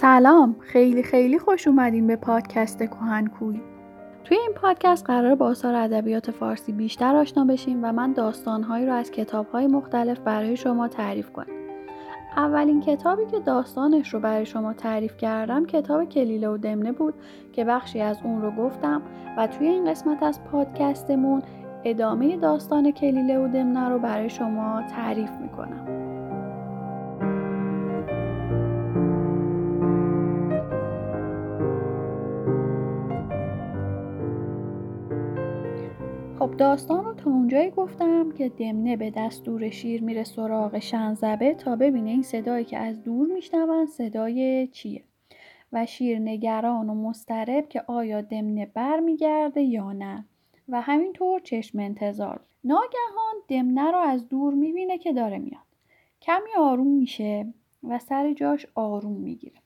سلام. خیلی خیلی خوش اومدین به پادکست کوهنکوی توی این پادکست قرار با آثار ادبیات فارسی بیشتر آشنا بشیم و من داستانهایی رو از کتابهای مختلف برای شما تعریف کنم. اولین کتابی که داستانش رو برای شما تعریف کردم کتاب کلیله و دمنه بود که بخشی از اون رو گفتم و توی این قسمت از پادکستمون ادامه داستان کلیله و دمنه رو برای شما تعریف می‌کنم. داستان رو تا اونجایی گفتم که دمنه به دستور شیر میره سراغ شنزبه تا ببینه این صدایی که از دور میشنون صدای چیه و شیر نگران و مسترب که آیا دمنه برمیگرده یا نه و همینطور چشم انتظار. ناگهان دمنه رو از دور می‌بینه که داره میاد. کمی آروم میشه و سر جاش آروم می‌گیره.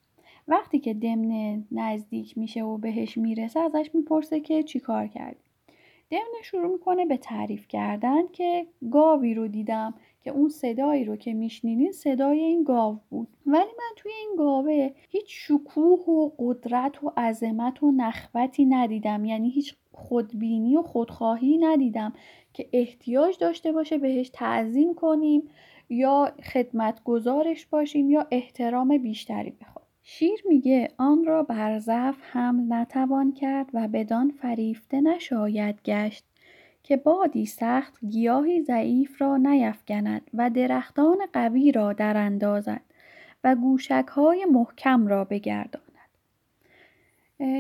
وقتی که دمنه نزدیک میشه و بهش می‌رسه ازش می‌پرسه که چیکار کردی. دمنه شروع می‌کنه به تعریف کردن که گاوی رو دیدم که اون صدایی رو که میشنیدین صدای این گاو بود. ولی من توی این گاوه هیچ شکوه و قدرت و عظمت و نخوتی ندیدم. یعنی هیچ خودبینی و خودخواهی ندیدم که احتیاج داشته باشه بهش تعظیم کنیم یا خدمت گزارش باشیم یا احترام بیشتری بخواد شیر میگه آن را بر ضعف هم نتوان کرد و بدان فریفته نشاید گشت که بادی سخت گیاهی ضعیف را نیفگند و درختان قوی را در اندازد و گوشک های محکم را بگرداند.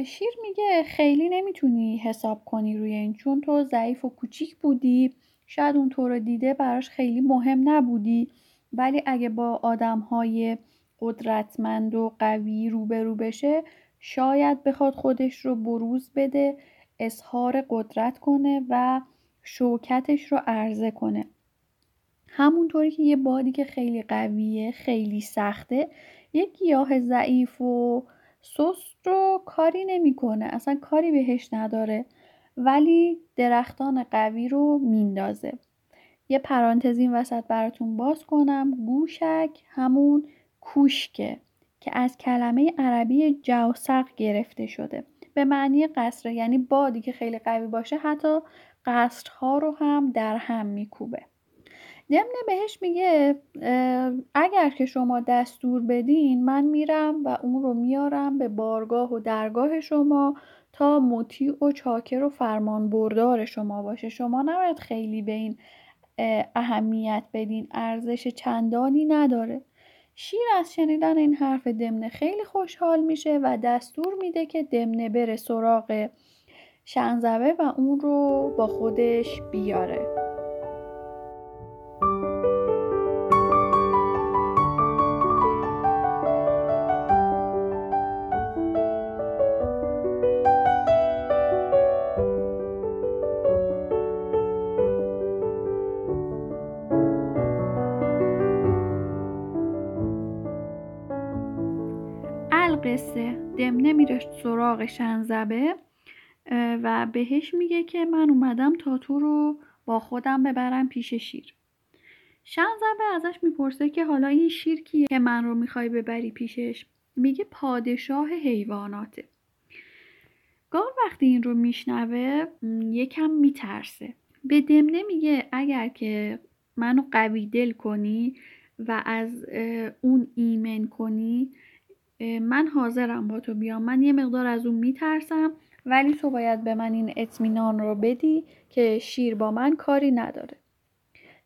شیر میگه خیلی نمی‌تونی حساب کنی روی این چون تو ضعیف و کوچیک بودی شاید اون دیده براش خیلی مهم نبودی ولی اگه با آدم های قدرتمند و قوی روبرو بشه شاید بخواد خودش رو بروز بده اظهار قدرت کنه و شوکتش رو عرضه کنه. همونطوری که یه بادی که خیلی قویه خیلی سخته یک گیاه ضعیف و سست رو کاری نمی‌کنه اصلا کاری بهش نداره ولی درختان قوی رو میندازه. یه پرانتز این وسط براتون باز کنم گوشک همون کوشکه که از کلمه عربی جوسق گرفته شده. به معنی قصر یعنی بادی که خیلی قوی باشه حتی قصرها رو هم در هم میکوبه. دمنه بهش میگه اگر که شما دستور بدین من میرم و اون رو میارم به بارگاه و درگاه شما تا مطیع و چاکر و فرمان بردار شما باشه. شما نباید خیلی به این اهمیت بدین. ارزش چندانی نداره. شیر از شنیدن این حرف دمنه خیلی خوشحال میشه و دستور میده که دمنه بره سراغ شنزبه و اون رو با خودش بیاره. دمنه میره سراغ شنزبه و بهش میگه که من اومدم تا تو رو با خودم ببرم پیش شیر. شنزبه ازش می‌پرسه که حالا این شیر کیه که من رو می‌خوای ببری پیشش؟ میگه پادشاه حیواناته. گاو وقتی این رو میشنوه یکم میترسه. به دمنه میگه اگر که منو قوی دل کنی و از اون ایمن کنی من حاضرم با تو بیام. من یه مقدار از اون میترسم ولی تو باید به من این اطمینان رو بدی که شیر با من کاری نداره.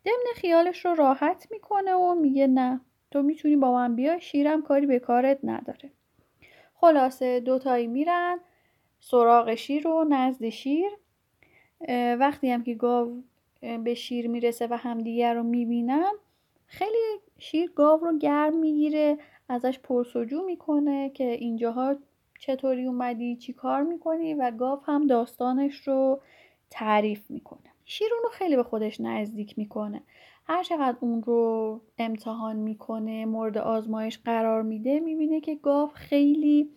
دمن خیالش رو راحت می‌کنه و میگه نه تو می‌تونی با من بیای شیرم کاری به کارت نداره. خلاصه دوتایی میرن سراغ شیر و نزد شیر. وقتی هم که گاو به شیر می‌رسه و همدیگر رو می‌بینن خیلی شیر گاو رو گرم می‌گیره. ازش پرسجو می‌کنه که اینجاها چطوری اومدی چی کار می‌کنی و گاو هم داستانش رو تعریف می‌کنه. شیر اون رو خیلی به خودش نزدیک می‌کنه. هر چقدر اون رو امتحان می‌کنه مورد آزمایش قرار میده می‌بینه که گاو خیلی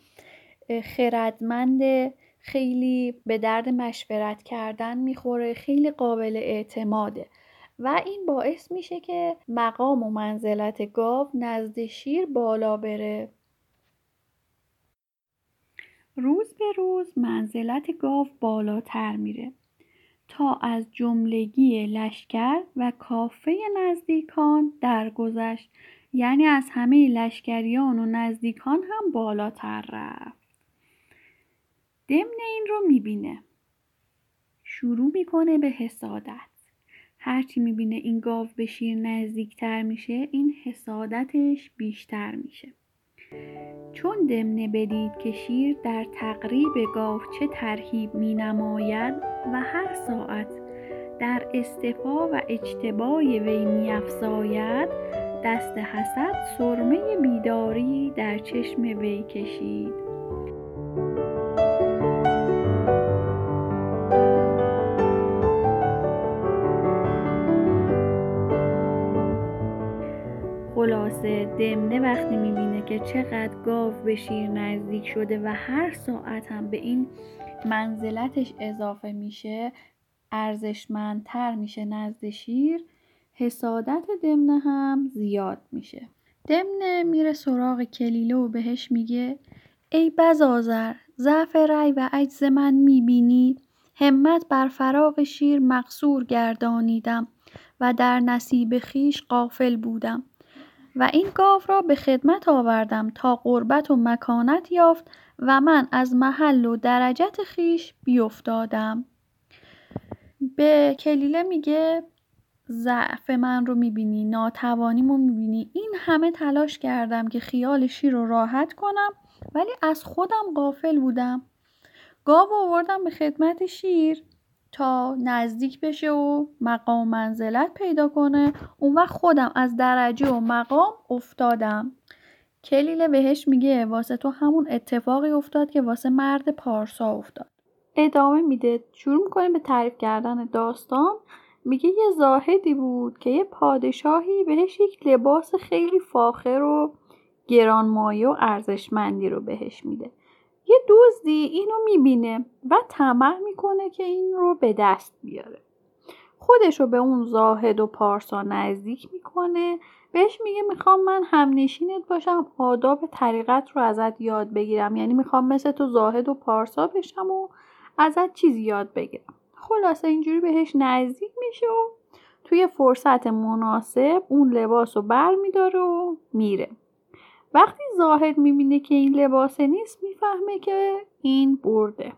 خردمنده خیلی به درد مشورت کردن می‌خوره خیلی قابل اعتماده. و این باعث میشه که مقام و منزلت گاو نزد شیر بالا بره. روز به روز منزلت گاو بالاتر میره. تا از جملگی لشکر و کافه نزدیکان درگذشت. یعنی از همه لشکریان و نزدیکان هم بالاتر رفت. ضمن این رو می‌بینه. شروع می‌کنه به حسادت. هرچی می‌بینه این گاو به شیر نزدیکتر میشه این حسادتش بیشتر میشه. چون دمنه بدید که شیر در تقریب گاو چه ترهیب می نماید و هر ساعت در استفا و اجتبای وی می افزاید دست حسد سرمه بیداری در چشم وی کشید. خلاصه دمنه وقتی می‌بینه که چقدر گاو به شیر نزدیک شده و هر ساعت هم به این منزلتش اضافه میشه ارزشمندتر میشه نزد شیر حسادت دمنه هم زیاد میشه. دمنه میره سراغ کلیله و بهش میگه ای بزازر ضعف رأی و عجز من می‌بینی. همت بر فراغ شیر مقصور گردانیدم و در نصیب خیش قافل بودم. و این گاو را به خدمت آوردم تا قربت و مکانت یافت و من از محل و درجت خیش بیفتادم. به کلیله میگه ضعف من رو می‌بینی ناتوانیمو می‌بینی. این همه تلاش کردم که خیال شیر رو راحت کنم ولی از خودم غافل بودم. گاو آوردم به خدمت شیر. تا نزدیک بشه و مقام منزلت پیدا کنه. اون وقت خودم از درجه و مقام افتادم. کلیله بهش میگه واسه تو همون اتفاقی افتاد که واسه مرد پارسا افتاد. ادامه میده. شروع می‌کنه به تعریف کردن داستان. میگه یه زاهدی بود که یه پادشاهی بهش یک لباس خیلی فاخر و گرانمایه و ارزشمندی رو بهش میده. یه دزدی اینو می‌بینه و طمع می‌کنه که این رو به دست بیاره. خودش رو به اون زاهد و پارسا نزدیک می‌کنه. بهش میگه می‌خوام من هم نشینت باشم آداب طریقت رو ازت یاد بگیرم. یعنی می‌خوام مثل تو زاهد و پارسا بشم و ازت چیزی یاد بگیرم. خلاصه اینجوری بهش نزدیک میشه و توی فرصت مناسب اون لباس رو بر میداره و میره. وقتی زاهد می‌بینه که این لباسه نیست می‌فهمه که این برده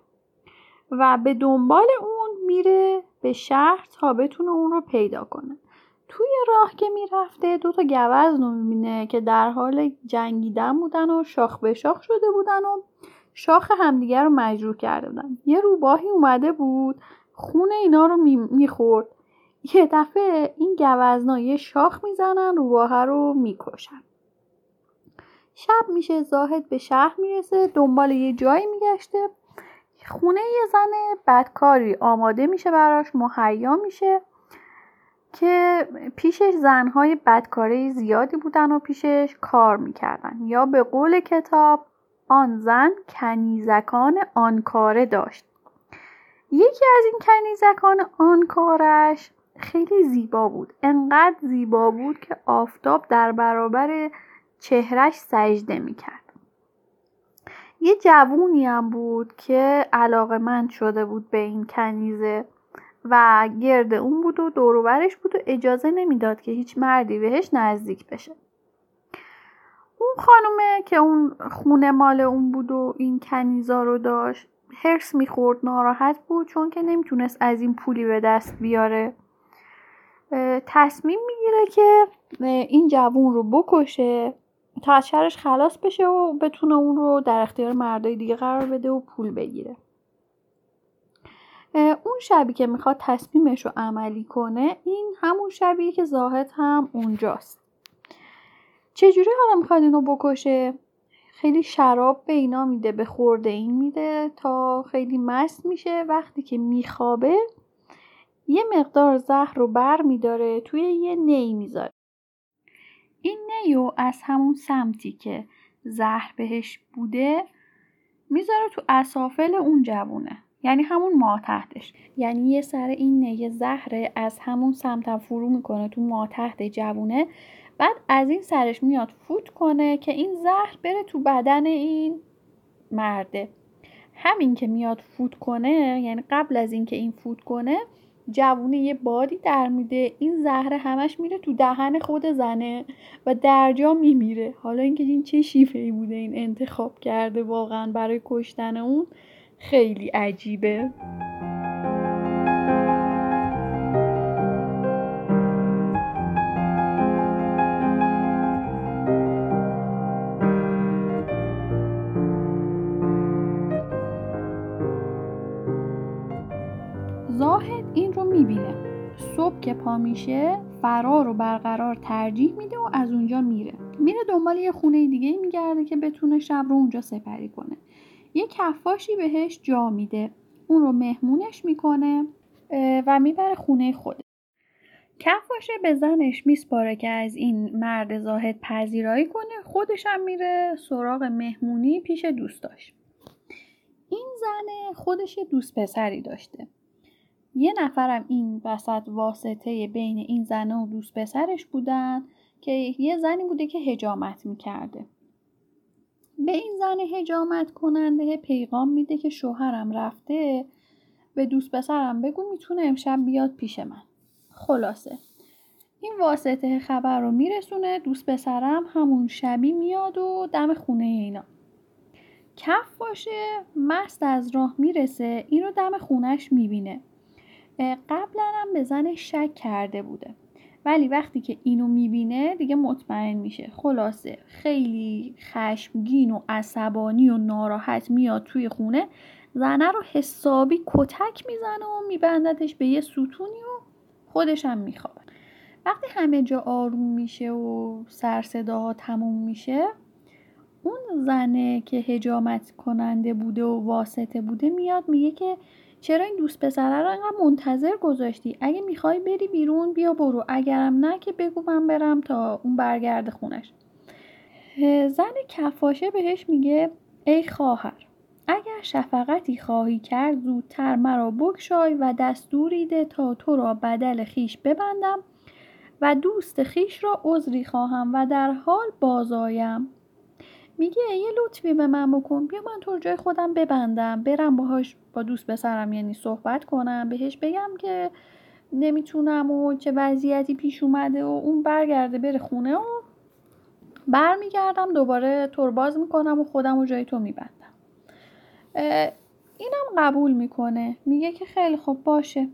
و به دنبال اون میره به شهر تا بتونه اون رو پیدا کنه. توی راه که می‌رفته دو تا گوز رو می‌بینه که در حال جنگیدن بودن و شاخ به شاخ شده بودن و شاخ همدیگر رو مجروح کرده بودن. یه روباهی اومده بود خون اینا رو می‌خورد. یه دفعه این گوزنا یه شاخ می‌زنن روباه رو می‌کشن. شب میشه زاهد به شهر می‌رسه دنبال یه جایی میگشته. خونه یه زن بدکاری آماده میشه براش مهیا میشه که پیشش زنهای بدکاره زیادی بودن و پیشش کار می‌کردن. یا به قول کتاب آن زن کنیزکان آن کاره داشت. یکی از این کنیزکان آن کارش خیلی زیبا بود. انقدر زیبا بود که آفتاب در برابر چهرش سجده می‌کرد. یه جوونی هم بود که علاقه من شده بود به این کنیزه و گرد اون بود و دوروبرش بود و اجازه نمی‌داد که هیچ مردی بهش نزدیک بشه. اون خانومه که اون خونه مال اون بود و این کنیزا رو داشت هرس می‌خورد ناراحت بود چون که نمی‌تونست از این پولی به دست بیاره. تصمیم می‌گیره که این جوون رو بکشه تا از شرش خلاص بشه و بتونه اون رو در اختیار مردای دیگه قرار بده و پول بگیره. اون شبی که می‌خواد تصمیمش رو عملی کنه این همون شبیه که زاهد هم اونجاست. چجوری حالا می‌خواد اینو بکشه؟ خیلی شراب به اینا میده به خورده این میده تا خیلی مست میشه. وقتی که میخوابه یه مقدار زهر رو بر میداره توی یه نی می‌ذاره. این نیو از همون سمتی که زهر بهش بوده می‌ذاره تو اسافل اون جوونه. یعنی همون ماه تحتش. یعنی یه سر این نیه زهره از همون سمت فرو می‌کنه تو ماه تحت جوونه. بعد از این سرش میاد فوت کنه که این زهر بره تو بدن این مرده. همین که میاد فوت کنه یعنی قبل از اینکه این فوت کنه جوونه یه بادی در میده این زهره همش میره تو دهن خود زنه و درجا میمیره. حالا اینکه این چه شیفه ای بوده این انتخاب کرده واقعا برای کشتن اون خیلی عجیبه. صبح که پا میشه فرار و برقرار ترجیح میده و از اونجا میره. میره دنبال یه خونه دیگه میگرده که بتونه شب رو اونجا سپری کنه. یه کفاشی بهش جا میده. اون رو مهمونش می‌کنه و می‌بره خونه خوده کفاشه به زنش میسپاره که از این مرد زاهد پذیرایی کنه خودش هم میره سراغ مهمونی پیش دوستاش. این زن خودش دوست پسری داشته. یه نفرم این وسط واسطه بین این زنه و دوست پسرش بودن که یه زنی بوده که هجامت می‌کرده. به این زن هجامت کننده پیغام میده که شوهرم رفته به دوست پسرم بگو می‌تونه امشب بیاد پیش من. خلاصه. این واسطه خبر رو میرسونه دوست پسرم همون شبی میاد و دم خونه اینا. کف باشه مست از راه می‌رسه اینو دم خونش می‌بینه. قبلا هم به زن شک کرده بوده. ولی وقتی که اینو می‌بینه دیگه مطمئن میشه. خلاصه خیلی خشمگین و عصبانی و ناراحت میاد توی خونه. زنه رو حسابی کتک می‌زنه و میبندتش به یه ستونی و خودش هم میخوابه. وقتی همه جا آروم میشه و سر صداها تموم میشه اون زنه که هجامت کننده بوده و واسطه بوده میاد میگه که چرا این دوست پسره رو انقدر منتظر گذاشتی؟ اگه می‌خوای بری بیرون بیا برو. اگرم نه که بگو من برم تا اون برگرد خونش. زن کفاشه بهش میگه ای خواهر اگر شفقتی خواهی کرد زودتر مرا بگشای و دستوری ده تا تو را بدل خیش ببندم و دوست خیش را عذری خواهم و در حال بازایم میگه یه لطفی به من بکن. بیا من تو جای خودم ببندم. برم باهاش با دوست بسرم یعنی صحبت کنم بهش بگم که نمی‌تونم و چه وضعیتی پیش اومده و اون برگرده بره خونه و برمیگردم دوباره تور باز می‌کنم و خودم و جای تو میبندم. اینم قبول می‌کنه. میگه که خیلی خوب باشه.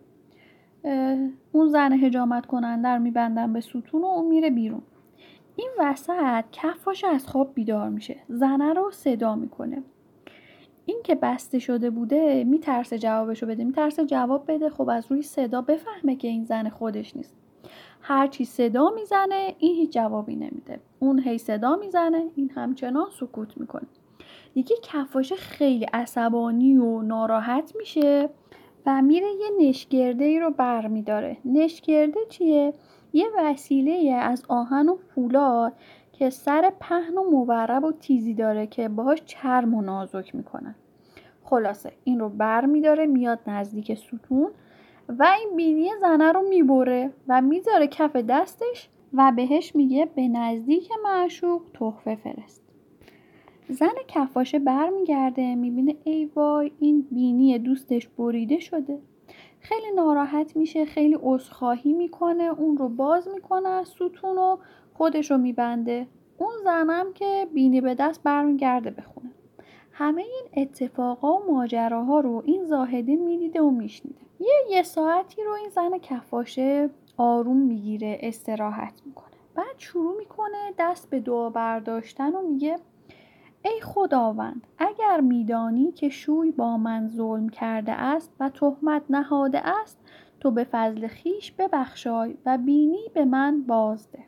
اون زن هجامت کننده میبندم به ستون و اون میره بیرون. این وسط کفاش از خواب بیدار میشه. زنه رو صدا می‌کنه. این که بسته شده بوده میترسه جوابشو بده. میترسه جواب بده. خب از روی صدا بفهمه که این زن خودش نیست. هرچی صدا می‌زنه این هیچ جوابی نمیده. اون هی صدا می‌زنه این همچنان سکوت می‌کنه. یکی کفاشه خیلی عصبانی و ناراحت میشه. و میره یه نشگرده ای رو بر میداره. نشگرده چیه؟ یه وسیله از آهن و فولاد که سر پهن و مورب و تیزی داره که باهاش چرم و نازک می‌کنن. خلاصه این رو بر میداره میاد نزدیک ستون و این بینی زنه رو می‌بره و می‌ذاره کف دستش و بهش میگه به نزدیک معشوق تحفه فرست. زن کفاشه برمیگرده می‌بینه ای وای این بینی دوستش بریده شده. خیلی ناراحت میشه خیلی عذرخواهی می‌کنه اون رو باز می‌کنه از ستون و خودش رو میبنده. اون زنم که بینی به دست برمیگرده بخونه. همه این اتفاقا و ماجراها رو این زاهده می‌دیده و میشنیده. یه یه ساعتی رو این زن کفاشه آروم می‌گیره استراحت می‌کنه. بعد شروع می‌کنه دست به دعا برداشتن و میگه ای خداوند اگر میدانی که شوی با من ظلم کرده است و تهمت نهاده است تو به فضل خیش ببخشای و بینی به من بازده.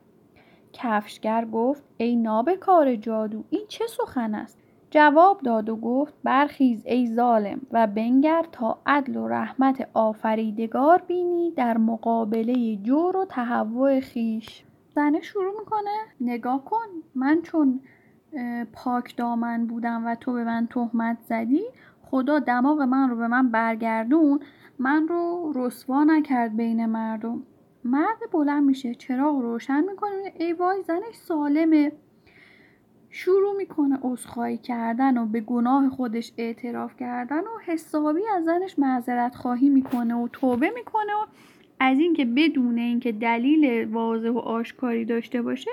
کفشگر گفت ای نابکار جادو این چه سخن است؟ جواب داد و گفت برخیز ای ظالم و بنگر تا عدل و رحمت آفریدگار بینی در مقابله جور و تهوع خیش. زنه شروع می‌کنه نگاه کن من چون پاک دامن بودم و تو به من تهمت زدی خدا دماغ من رو به من برگردون من رو رسوا نکرد بین مردم. مرد بلند میشه چراغ روشن می‌کنه ای وای زنش سالمه. شروع می‌کنه عذرخواهی کردن و به گناه خودش اعتراف کردن و حسابی از زنش معذرت خواهی می‌کنه و توبه می‌کنه و از اینکه بدون اینکه دلیل واضح و آشکاری داشته باشه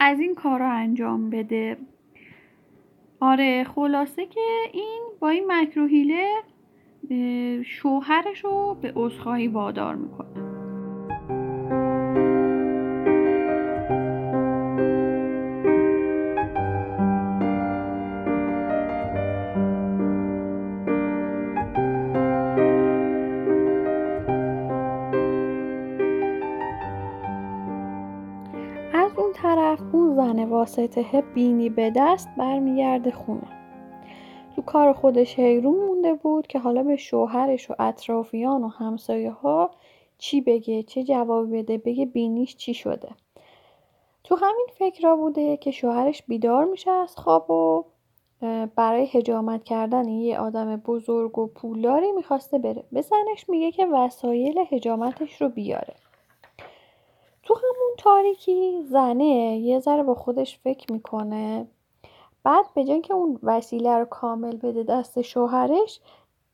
از این کارا انجام بده. آره خلاصه که این با این مکروهیله شوهرش رو به عذرخواهی وادار می‌کنه. واسطه بینی به دست برمیگرده خونه. تو کار خودش حیرون مونده بود که حالا به شوهرش و اطرافیان و همسایه ها چی بگه چه جواب بده بگه بینیش چی شده. تو همین فکر بوده که شوهرش بیدار میشه از خواب و برای هجامت کردن یه آدم بزرگ و پولداری می‌خواسته بره. به زنش میگه که وسایل هجامتش رو بیاره. تو همون تاریکی زنه یه ذره با خودش فکر می‌کنه. بعد به جای که اون وسیله رو کامل بده دست شوهرش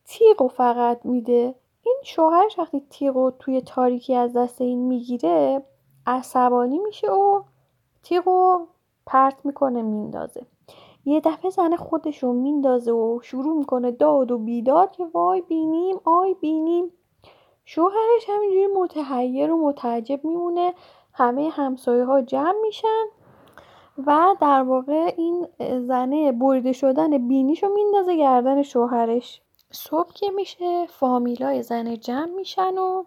تیغ و فقط میده. این شوهرش وقتی تیغ و توی تاریکی از دست این می‌گیره عصبانی میشه و تیغ و پرت می‌کنه میندازه. یه دفعه زن خودش رو میندازه و شروع می‌کنه داد و بیداد که وای بینیم آی بینیم. شوهرش همینجوری متحیر و متعجب میمونه. همه همسایه ها جمع میشن و در واقع این زنه بریده شدن بینیشو میندازه گردن شوهرش. صبح که میشه فامیلای زنه جمع میشن و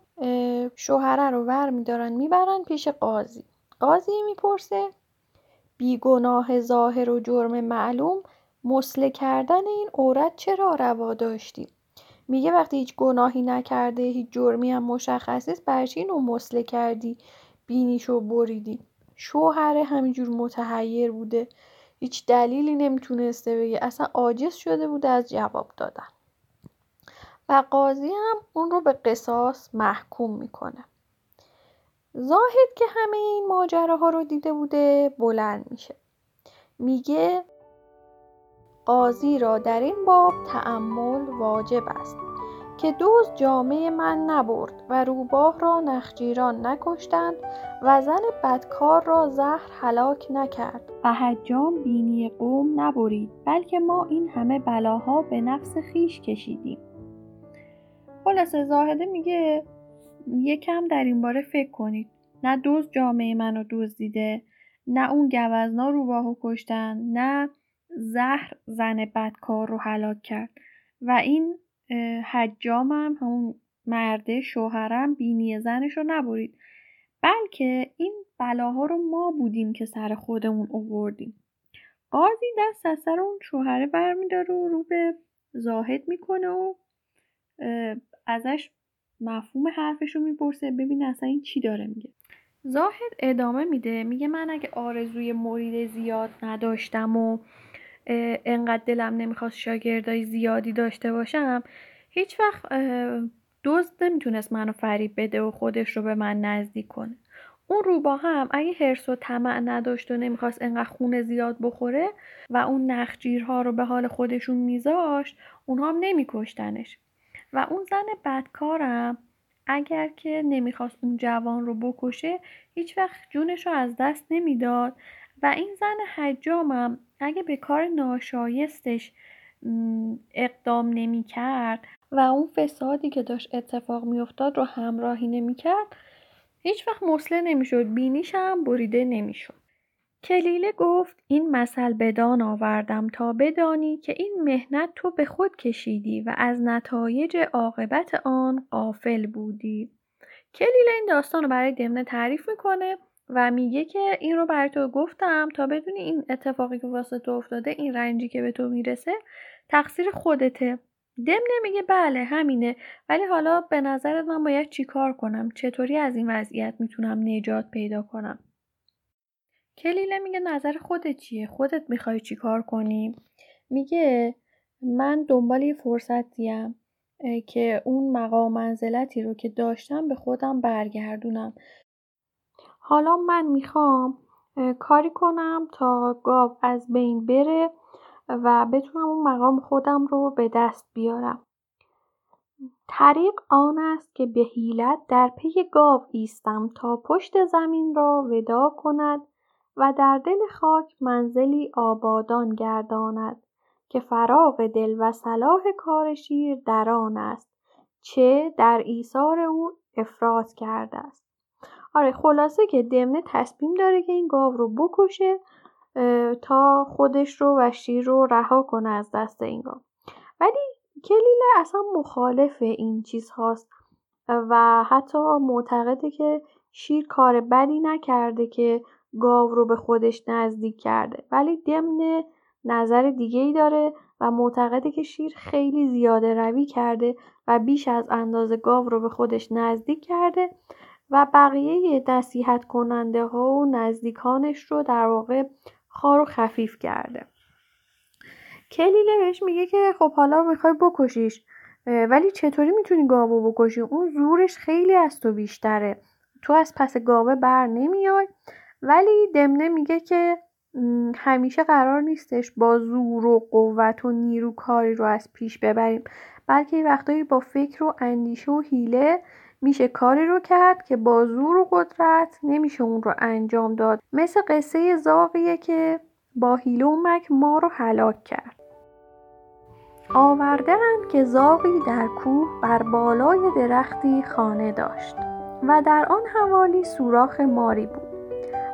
شوهره رو ور میدارن می‌برن پیش قاضی. قاضی می‌پرسه بیگناه ظاهر و جرم معلوم مسله کردن این عورت چرا روا داشتی؟ میگه وقتی هیچ گناهی نکرده هیچ جرمی هم مشخص نیست برچی اینو مسله کردی؟ بینیشو بریدی. شوهر همینجور متحیر بوده. هیچ دلیلی نمی‌تونسته بگه. اصلا عاجز شده بوده از جواب دادن. و قاضی هم اون رو به قصاص محکوم می‌کنه. زاهد که همه این ماجراها رو دیده بوده بلند میشه. میگه قاضی را در این باب تعمل واجب است که دوز جامعه من نبرد و روباه را نخجیران نکشتند و زن بدکار را زهر هلاک نکرد. و حجام بینی قوم نبرید بلکه ما این همه بلاها به نفس خیش کشیدیم. خلاصه زاهده میگه یکم در این باره فکر کنید. نه دوز جامعه منو دزدیده نه اون گوزنا روباهو کشتن نه زهر زن بدکار رو هلاک کرد. و این حجامم همون مرده شوهرم بینی زنش رو نبرید. بلکه این بلاها رو ما بودیم که سر خودمون اووردیم. قاضی دست از سر اون شوهره برمیداره و رو به زاهد می‌کنه و ازش مفهوم حرفش رو می‌پرسه. ببین اصلا این چی داره میگه. زاهد ادامه میده. میگه من اگه آرزوی مرید زیاد نداشتم و انقدر دلم نمی‌خواست شاگردای زیادی داشته باشم هیچ وقت دزد نمی‌تونست منو فریب بده و خودش رو به من نزدیک کنه. اون روبا هم اگه حرس و طمع نداشت و نمی‌خواست انقدر خونه زیاد بخوره و اون نخجیرها رو به حال خودشون میذاشت اونها هم نمیکشتنش. و اون زن بدکارم اگر که نمی‌خواست اون جوان رو بکشه هیچ وقت جونش رو از دست نمی‌داد. و این زن حجامم اگه به کار ناشایستش اقدام نمی کرد و اون فسادی که داشت اتفاق میافتاد رو همراهی نمی کرد هیچ وقت مسله نمی‌شد بینیش هم بریده نمی‌شد. کلیله گفت این مثل بدان آوردم تا بدانی که این مهنت تو به خود کشیدی و از نتایج عاقبت آن قافل بودی. کلیله این داستان رو برای دمنه تعریف می‌کنه. و میگه که این رو برای تو گفتم تا بدونی این اتفاقی که واسه تو افتاده این رنجی که به تو می‌رسه تقصیر خودته. دمنه میگه بله همینه. ولی حالا به نظرت من باید چیکار کنم؟ چطوری از این وضعیت می‌تونم نجات پیدا کنم؟ کلیله میگه نظر خودت چیه؟ خودت می‌خوای چیکار کنی؟ میگه من دنبال یه فرصتیم که اون مقام منزلتی رو که داشتم به خودم برگردونم. حالا من می‌خوام کاری کنم تا گاو از بین بره و بتونم اون مقام خودم رو به دست بیارم. طریق آن است که به حیلت در پی گاو ایستم تا پشت زمین را ودا کند و در دل خاک منزلی آبادان گرداند که فراغ دل و صلاح کار شیر در آن است چه در ایثار او افراط کرده است آره خلاصه که دمنه تصمیم داره که این گاو رو بکشه تا خودش رو و شیر رو رها کنه از دست این گاو. ولی کلیله اصلا مخالف این چیز هاست و حتی معتقده که شیر کار بدی نکرده که گاو رو به خودش نزدیک کرده. ولی دمنه نظر دیگه ای داره و معتقده که شیر خیلی زیاده روی کرده و بیش از اندازه گاو رو به خودش نزدیک کرده. و بقیه نصیحت کننده ها و نزدیکانش رو در واقع خار و خفیف کرده. کلیله بهش میگه که خب حالا می‌خوای بکشیش ولی چطوری می‌تونی گاوو بکشی؟ اون زورش خیلی از تو بیشتره. تو از پس گاوه بر نمیای. ولی دمنه میگه که همیشه قرار نیستش با زور و قوت و نیرو کاری رو از پیش ببریم. بلکه وقتایی با فکر و اندیشه و حیله میشه کاری رو کرد که با زور و قدرت نمیشه اون رو انجام داد. مثل قصه زاقیه که با حیله و مک ما رو هلاک کرد. آوردهاند که زاغی در کوه بر بالای درختی خانه داشت و در آن حوالی سوراخ ماری بود.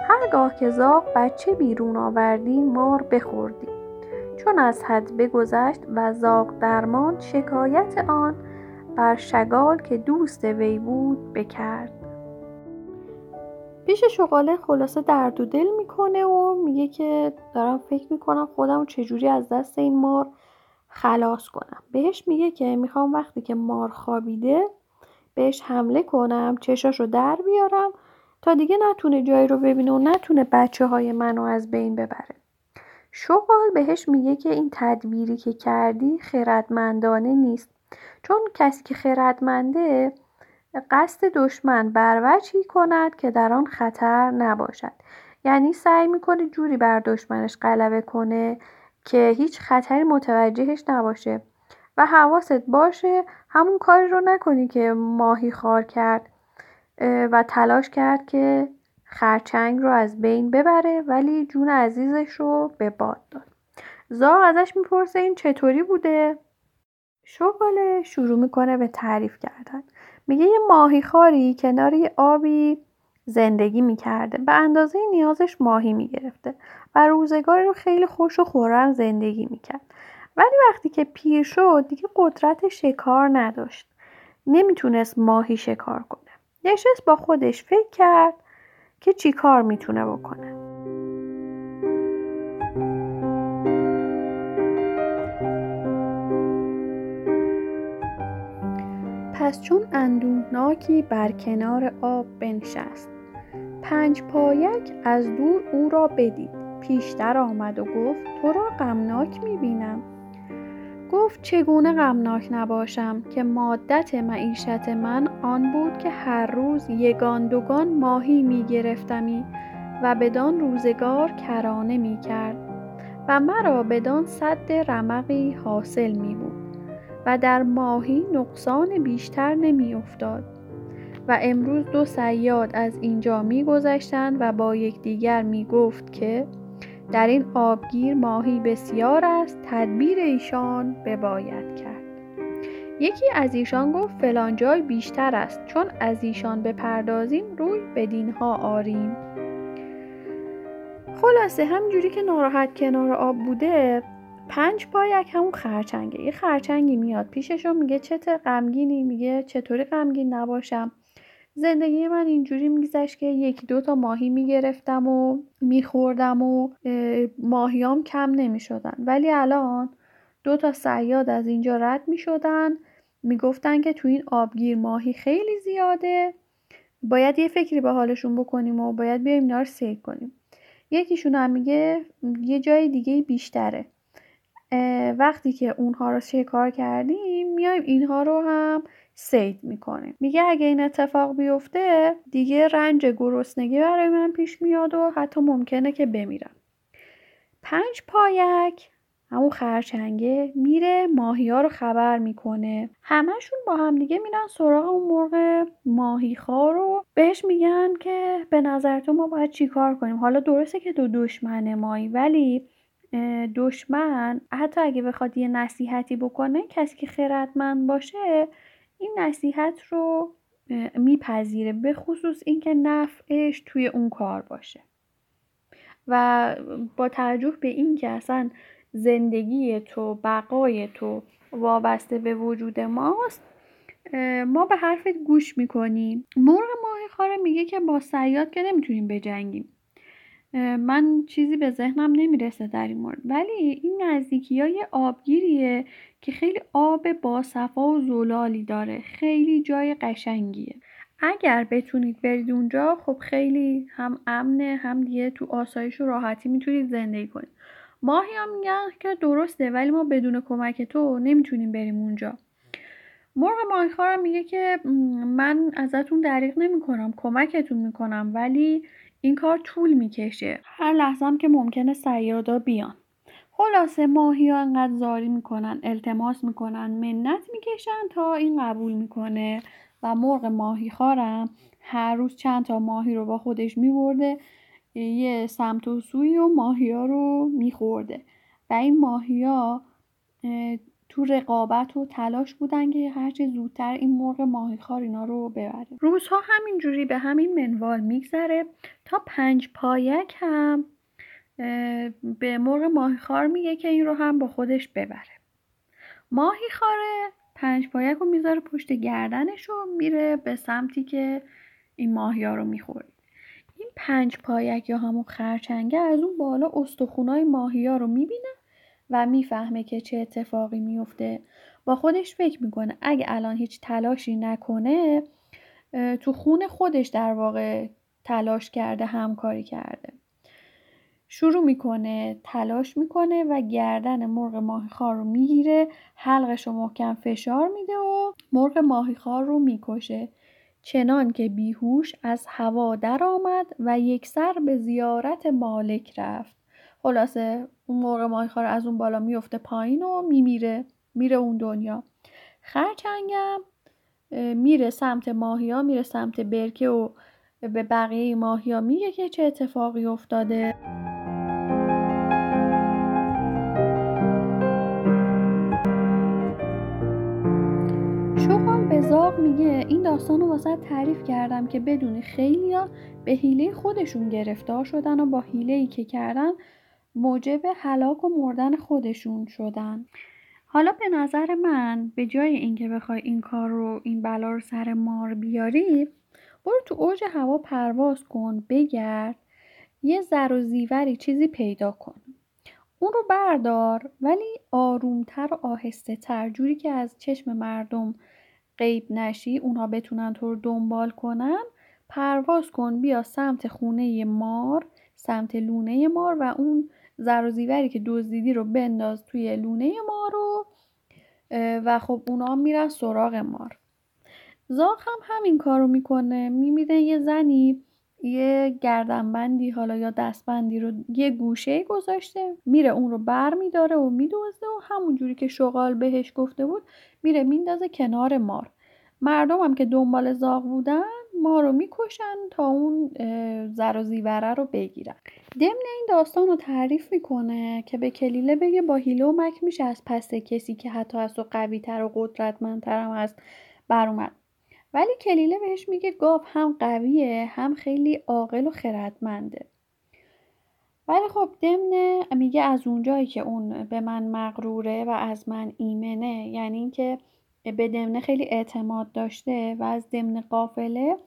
هرگاه که زاغ بچه بیرون آوردی مار بخوردی. چون از حد بگذشت و زاغ درمان شکایت آن بر شگال که دوست وی بود بکرد. پیش شغاله خلاصه درد و دل می‌کنه و میگه که دارم فکر می‌کنم خودم چجوری از دست این مار خلاص کنم. بهش میگه که می‌خوام وقتی که مار خوابیده بهش حمله کنم چشاشو در بیارم تا دیگه نتونه جایی رو ببینه و نتونه بچه های منو از بین ببره. شغال بهش میگه که این تدبیری که کردی خردمندانه نیست. چون کسی که خردمنده قصد دشمن بر وجهی کند که در آن خطر نباشد. یعنی سعی می‌کنه جوری بر دشمنش غلبه کنه که هیچ خطری متوجهش نباشه و حواست باشه همون کاری رو نکنی که ماهی خار کرد و تلاش کرد که خرچنگ رو از بین ببره ولی جون عزیزش رو به باد داد. زاغ ازش می‌پرسه این چطوری بوده؟ شغاله شروع می‌کنه به تعریف کردن. میگه یه ماهی خاری کنار یه آبی زندگی می‌کرده. به اندازه نیازش ماهی می‌گرفته و روزگاری رو خیلی خوش و خورم زندگی می‌کرد. ولی وقتی که پیر شد دیگه قدرت شکار نداشت. نمی‌تونست ماهی شکار کنه. نشست با خودش فکر کرد که چی کار می‌تونه بکنه. پس چون اندوهناکی بر کنار آب بنشست. پنج پایک از دور او را بدید. پیشتر آمد و گفت تو را غمناک می‌بینم. گفت چگونه غمناک نباشم که مادت معیشت من آن بود که هر روز یگان دوگان ماهی می گرفتمی و بدان روزگار کرانه می کرد و مرا بدان صد رمقی حاصل می بود و در ماهی نقصان بیشتر نمی افتاد و امروز دو سیاد از اینجا می گذشتند و با یکدیگر می گفت که در این آبگیر ماهی بسیار است تدبیر ایشان بباید کرد. یکی از ایشان گفت فلان جای بیشتر است چون از ایشان بپردازیم روی به دینها آریم. خلاصه همجوری که ناراحت کنار آب بوده پنج پایک همون خرچنگه. یه خرچنگی میاد. پیششو میگه چه غمگینی؟ میگه چطوری غمگین نباشم؟ زندگی من اینجوری میگذشت که یکی دو تا ماهی می‌گرفتم و میخوردم و ماهیام کم نمی‌شدن. ولی الان دو تا سیاد از اینجا رد می‌شدن. می‌گفتن که تو این آبگیر ماهی خیلی زیاده. باید یه فکری به حالشون بکنیم و باید بیایم اینا رو کنیم. یکیشون هم میگه یه جای دیگه بیشتره. وقتی که اونها رو شکار کردیم میایم اینها رو هم سید می‌کنیم. میگه اگه این اتفاق بیفته دیگه رنج گرسنگی برای من پیش میاد و حتی ممکنه که بمیرم. پنج پایک همون خرچنگه میره ماهی ها رو خبر می‌کنه. همهشون با همدیگه میرن سراغ اون مرغ ماهیخوار رو. بهش میگن که به نظر تو ما باید چیکار کنیم؟ حالا درسته که دو دشمن مایی ولی دشمن حتی اگه بخواد یه نصیحتی بکنه کسی که خردمند باشه این نصیحت رو میپذیره به خصوص اینکه نفعش توی اون کار باشه. و با توجه به اینکه اصلا زندگی تو بقای تو وابسته به وجود ماست ما به حرفت گوش می‌کنیم. مرغ ماهی خاره میگه که با سیاد که نمی‌تونیم بجنگیم. من چیزی به ذهنم نمی‌رسه در این مورد. ولی این نزدیکی های آبگیریه که خیلی آب باصفا و زلالی داره. خیلی جای قشنگیه. اگر بتونید برید اونجا خب خیلی هم امنه هم دیگه تو آسایش و راحتی می‌تونید زندگی کنید. ماهی هم میگن که درسته ولی ما بدون کمک تو نمی‌تونیم بریم اونجا. مرغ ماهیخوارم میگه که من ازتون دریغ نمی‌کنم کمکتون می‌کنم ولی این کار طول می‌کشه. هر لحظه هم که ممکنه سیادا بیان. خلاصه ماهی ها انقدر زاری می‌کنن التماس می‌کنن منت می‌کشن تا این قبول می‌کنه. و مرغ ماهی خارم هر روز چند تا ماهی رو با خودش میبرده یه سمت و سوی و ماهی ها رو میخورده. و این ماهی ها تو رقابت و تلاش بودن که هرچی زودتر این مرغ ماهیخوار اینا رو ببره. روزها همینجوری به همین منوال میگذره تا پنج پایک هم به مرغ ماهیخوار میگه که این رو هم با خودش ببره. ماهیخواره پنج پایک رو می‌ذاره پشت گردنش و میره به سمتی که این ماهی ها رو می‌خوره. این پنج پایک یا همون خرچنگه از اون بالا استخونای ماهی ها رو می‌بینه. و می‌فهمه که چه اتفاقی میفته با خودش فکر می‌کنه اگه الان هیچ تلاشی نکنه تو خون خودش در واقع تلاش کرده همکاری کرده. شروع می‌کنه تلاش می‌کنه و گردن مرغ ماهیخوار رو می‌گیره. حلقش رو محکم فشار میده و مرغ ماهیخوار رو می‌کشه. چنان که بیهوش از هوا در آمد و یک سر به زیارت مالک رفت. خلاصه اون موقع ماهیخوار از اون بالا میفته پایین و میمیره میره اون دنیا. خرچنگم میره سمت ماهیا میره سمت برکه و به بقیه ماهیا. میگه که چه اتفاقی افتاده. شغال به زاغ میگه این داستان رو واسه تعریف کردم که بدونی خیلی به حیله خودشون گرفتار شدن و با حیله ای که کردن موجب هلاک و مردن خودشون شدن. حالا به نظر من به جای اینکه بخوای این کار رو این بلا رو سر مار بیاری برو تو اوج هوا پرواز کن بگرد یه زر و زیوری چیزی پیدا کن. اون رو بردار ولی آرومتر و آهسته تر جوری که از چشم مردم غیب نشی اونها بتونن تو رو دنبال کنن. پرواز کن بیا سمت خونه مار سمت لونه مار و اون زر و زیوری که دزدیدی رو بنداز توی لونه ما رو و خب اونا میرن سراغ مار زاغ هم همین کارو می‌کنه. میمیده یه زنی یه گردنبندی حالا یا دستبندی رو یه گوشه گذاشته میره اون رو بر میداره و میدوزه و همون جوری که شغال بهش گفته بود میره میندازه کنار مار مردم هم که دنبال زاغ بودن ما رو می‌کشن تا اون زر و زیوره رو بگیرن. ضمن این داستان رو تعریف می‌کنه که به کلیله بگه با هیله و مک میشه از پس کسی که حتی از تو قوی تر و قدرتمندتر هم هست بر اومد. ولی کلیله بهش میگه گاو هم قویه هم خیلی عاقل و خردمنده. ولی خب ضمن میگه از اونجایی که اون به من مغروره و از من ایمنه یعنی اینکه به دمنه خیلی اعتماد داشته و از دمنه قافله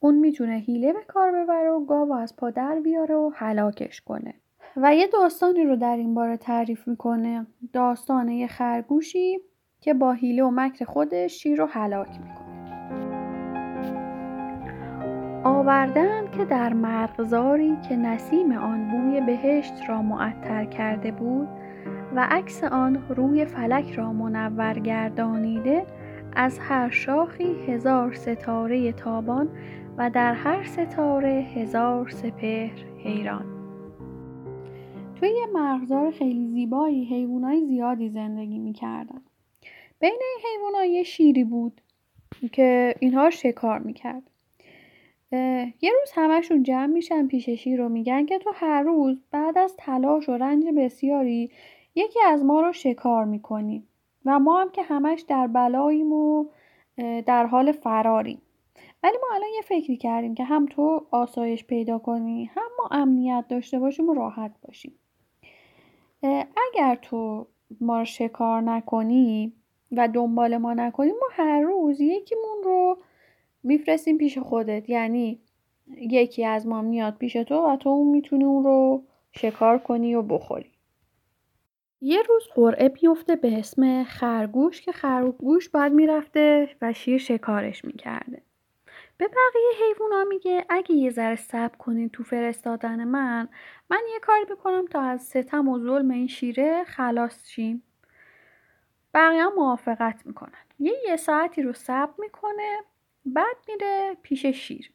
اون می‌تونه هیله به کار ببره و گاو از پادر بیاره و هلاکش کنه. و یه داستانی رو در این باره تعریف می‌کنه. داستان یه خرگوشی که با هیله و مکر خودش شیر رو هلاک می‌کنه. آوردن که در مرغزاری که نسیم آن بوی بهشت را معطر کرده بود و عکس آن روی فلک را منور گردانیده از هر شاخی هزار ستاره تابان و در هر ستاره هزار سپهر حیران. توی یه مرغزار خیلی زیبایی حیوانای زیادی زندگی می‌کردن. بین این حیوانات یه شیری بود که اینها شکار می‌کرد. یه روز همشون جمع میشن پیش شیر رو میگن که تو هر روز بعد از تلاش و رنج بسیاری یکی از ما رو شکار می‌کنی و ما هم که همش در بلاییم و در حال فراریم. ولی ما الان یه فکری کردیم که هم تو آسایش پیدا کنی هم ما امنیت داشته باشیم و راحت باشیم. اگر تو ما رو شکار نکنی و دنبال ما نکنی ما هر روز یکیمون رو میفرستیم پیش خودت. یعنی یکی از ما میاد پیش تو و تو می‌تونی اون رو شکار کنی و بخوری. یه روز قرعه بیفته به اسم خرگوش که خرگوش باید می‌رفته و شیر شکارش می‌کرده. به بقیه حیوونا میگه اگه یه ذره صبر کنین تو فرستادن من من یه کاری می‌کنم تا از ستم و ظلم این شیره خلاص شیم. بقیه موافقت می‌کنن. یه یه ساعتی رو صبر می‌کنه بعد میره پیش شیر.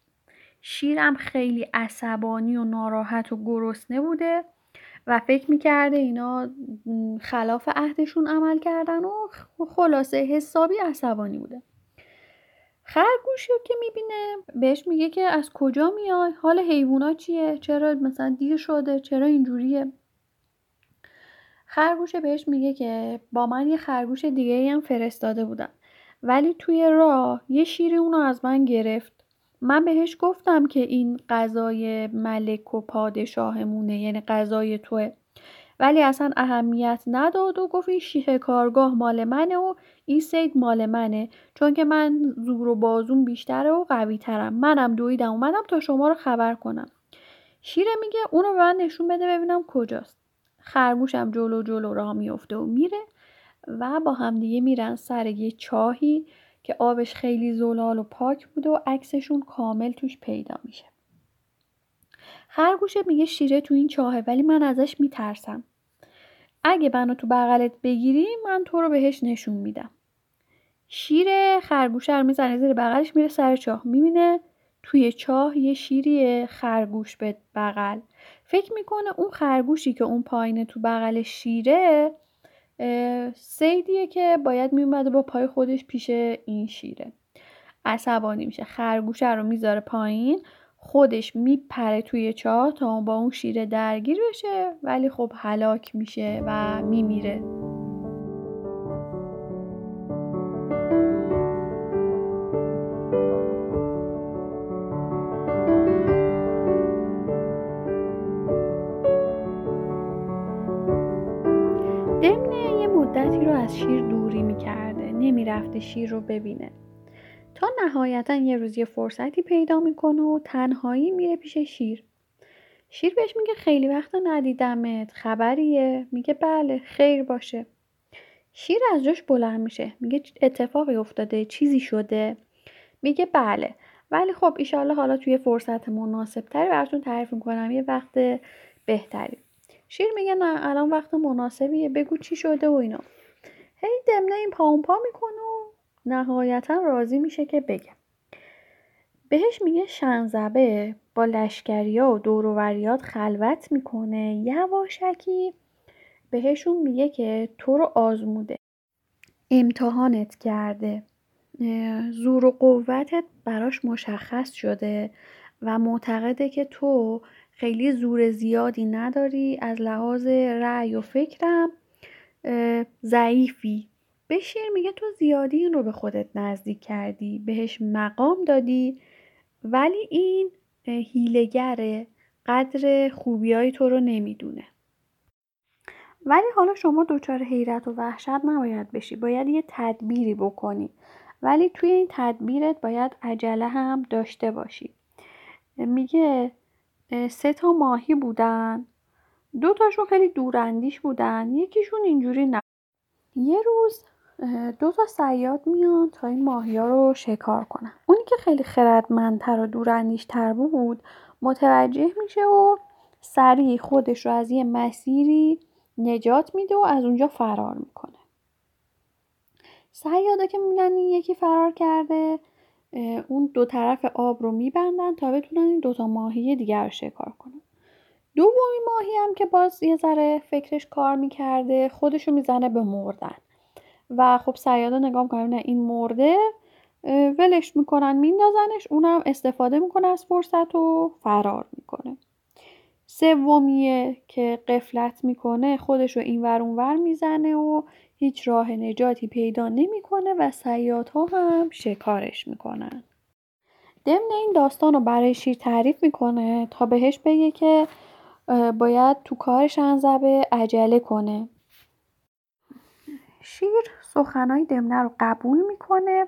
شیرم خیلی عصبانی و ناراحت و گرسنه بوده. و فکر می‌کرده اینا خلاف عهدشون عمل کردن و خلاصه حسابی عصبانی بوده. خرگوشی که می‌بینه بهش میگه که از کجا میای؟ حال حیوونا چیه؟ چرا مثلا دیر شده؟ چرا اینجوریه؟ خرگوش بهش میگه که با من یه خرگوش دیگه هم فرستاده بودم ولی توی راه یه شیری اونو از من گرفت. من بهش گفتم که این غذای ملک و پادشاهمونه یعنی غذای توه. ولی اصلا اهمیت نداد و گفت این شیه کارگاه مال منه و این سید مال منه. چون که من زور و بازون بیشتره و قوی ترم منم دویدم اومدم تا شما رو خبر کنم. شیره میگه اونو به من نشون بده ببینم کجاست. خرگوشم جلو جلو راه میفته و میره و با همدیگه میرن سر یه چاهی که آبش خیلی زلال و پاک بوده و عکسشون کامل توش پیدا میشه. خرگوشه میگه شیره تو این چاهه ولی من ازش میترسم. اگه منو تو بغلت بگیری من تو رو بهش نشون میدم. شیر خرگوشه رو می‌زنه زیر بغلش میره سر چاه. می‌بینه توی چاه یه شیری خرگوش به بغل. فکر می‌کنه اون خرگوشی که اون پایینه تو بغل شیره سیدیه که باید میومده با پای خودش پیش این شیره. عصبانی میشه. خرگوشه رو می‌ذاره پایین. خودش میپره توی چاه تا با اون شیره درگیر بشه. ولی خب هلاک میشه و میمیره. دمنه یه مدتی رو از شیر دوری می‌کرده نمی‌رفته شیر رو ببینه. تا نهایتا یه روز یه فرصتی پیدا می‌کنه و تنهایی میره پیش شیر. شیر بهش میگه خیلی وقت ندیدمت خبریه. میگه بله خیر باشه. شیر از جاش بلند میشه. میگه اتفاقی افتاده چیزی شده. میگه بله. ولی خب ایشالله حالا توی فرصت مناسب تری براتون تعریف می‌کنم. یه وقت بهتری. شیر میگه نه الان وقت مناسبیه بگو چی شده و اینا. هی دمنه این پا پا می‌کنه و نهایتا راضی میشه که بگه. بهش میگه شنزبه با لشکریا و دوروریات خلوت می‌کنه یواشکی بهشون میگه که تو رو آزموده. امتحانت کرده. زور و قوتت براش مشخص شده و معتقده که تو خیلی زور زیادی نداری از لحاظ رأی و فکرم ضعیفی. به شیر میگه تو زیادی این رو به خودت نزدیک کردی بهش مقام دادی ولی این هیلگره قدر خوبیای تو رو نمی‌دونه. ولی حالا شما دچار حیرت و وحشت نباید بشی باید یه تدبیری بکنی. ولی توی این تدبیرت باید عجله هم داشته باشی. میگه سه تا ماهی بودن. دو تاشون خیلی دوراندیش بودن. یکیشون اینجوری نه یه روز دو تا سیاد میان تا این ماهیا رو شکار کنن. اونی که خیلی خردمندتر و دوراندیشتر بود متوجه میشه و سریع خودش رو از یه مسیری نجات میده و از اونجا فرار می‌کنه. سیادا که می‌بینن یکی فرار کرده اون دو طرف آب رو میبندن تا بتونن این دوتا ماهی دیگر رو شکار کنن. دومی ماهی هم که باز یه ذره فکرش کار می‌کرده خودشو می‌زنه به مردن. و خب سیادا نگاه می‌کنن نه این مرده ولش می‌کنن میندازنش اونم استفاده می‌کنه از فرصت و فرار می‌کنه. سومیه که قفلت می‌کنه خودش رو این ور ور می‌زنه و هیچ راه نجاتی پیدا نمی‌کنه و سیادها هم شکارش می‌کنن. ضمن این داستان رو برای شیر تعریف می‌کنه تا بهش بگه که باید تو کارش انزبه عجله کنه. شیر سخنهای دمنه رو قبول می‌کنه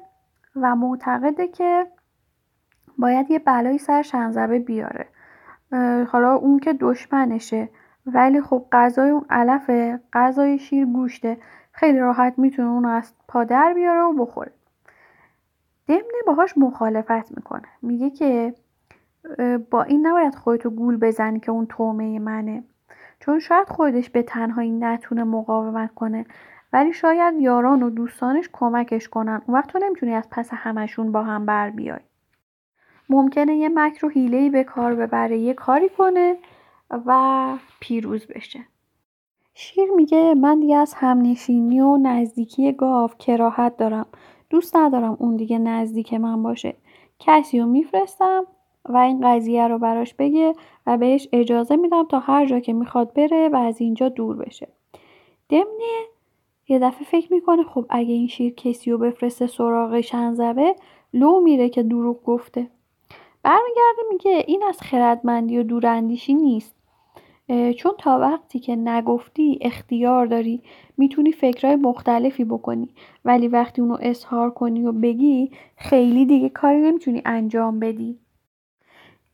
و معتقده که باید یه بلایی سر شنزبه بیاره. حالا اون که دشمنشه ولی خب غذای اون علفه غذای شیر گوشته. خیلی راحت می‌تونه اون از پادر بیاره و بخوره. دمنه باهاش مخالفت می‌کنه. میگه که با این نباید خودتو گول بزنی که اون تومه منه. چون شاید خودش به تنهایی نتونه مقاومت کنه. ولی شاید یاران و دوستانش کمکش کنن. اون وقت تو نمی‌تونی از پس همشون با هم بر بیای. ممکنه یه مکر و حیله‌ای به کار ببره یه کاری کنه و پیروز بشه. شیر میگه من دیگه از همنشینی و نزدیکی گاو کراهت دارم. دوست ندارم اون دیگه نزدیک من باشه. کسی رو میفرستم و این قضیه رو براش بگه و بهش اجازه میدم تا هر جا که می‌خواد بره و از اینجا دور بشه. دمنه یه دفعه فکر می‌کنه خب اگه این شیر کسی رو بفرسته سراغ شنزبه لو میره که دروغ گفته. برمیگرده میگه این از خردمندی و دوراندیشی نیست. چون تا وقتی که نگفتی اختیار داری می‌تونی فکرهای مختلفی بکنی. ولی وقتی اونو اظهار کنی و بگی خیلی دیگه کاری نمی‌تونی انجام بدی.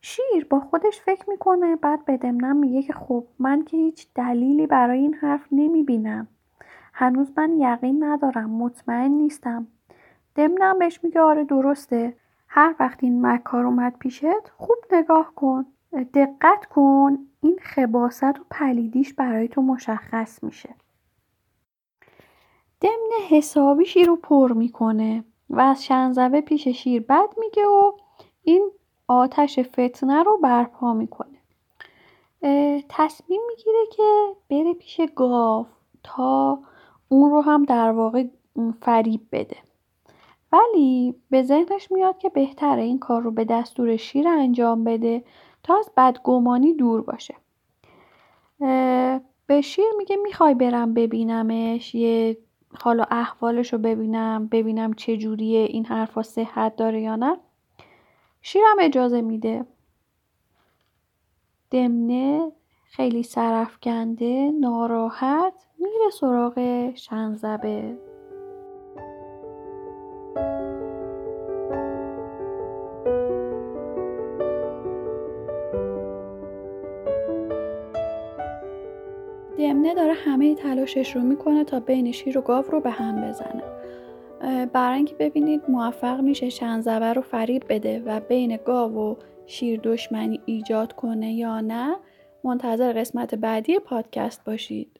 شیر با خودش فکر می‌کنه بعد بدمنم میگه که خب من که هیچ دلیلی برای این حرف نمی‌بینم. هنوز من یقین ندارم مطمئن نیستم. دمنم بهش میگه آره درسته. هر وقت این مکار اومد پیشت خوب نگاه کن. دقت کن. این خباست و پلیدیش برای تو مشخص میشه. دمن حسابی شیر رو پر می‌کنه و از شنزبه پیش شیر بد میگه و این آتش فتنه رو برپا می‌کنه. تصمیم می‌گیره که بره پیش گاو تا اون رو هم در واقع فریب بده. ولی به ذهنش میاد که بهتره این کار رو به دستور شیر انجام بده تا از بدگمانی دور باشه. به شیر میگه می‌خوای برم ببینمش یه حالا احوالش رو ببینم ببینم چه جوریه این حرفا صحت داره یا نه. شیرم اجازه میده. دمنه خیلی سرفکنده ناراحت میره سراغ شنزبه. دمنه داره همه تلاشش رو می‌کنه تا بین شیر و گاو رو به هم بزنه. برای اینکه ببینید موفق میشه شنزبه رو فریب بده و بین گاو و شیر دشمنی ایجاد کنه یا نه منتظر قسمت بعدی پادکست باشید.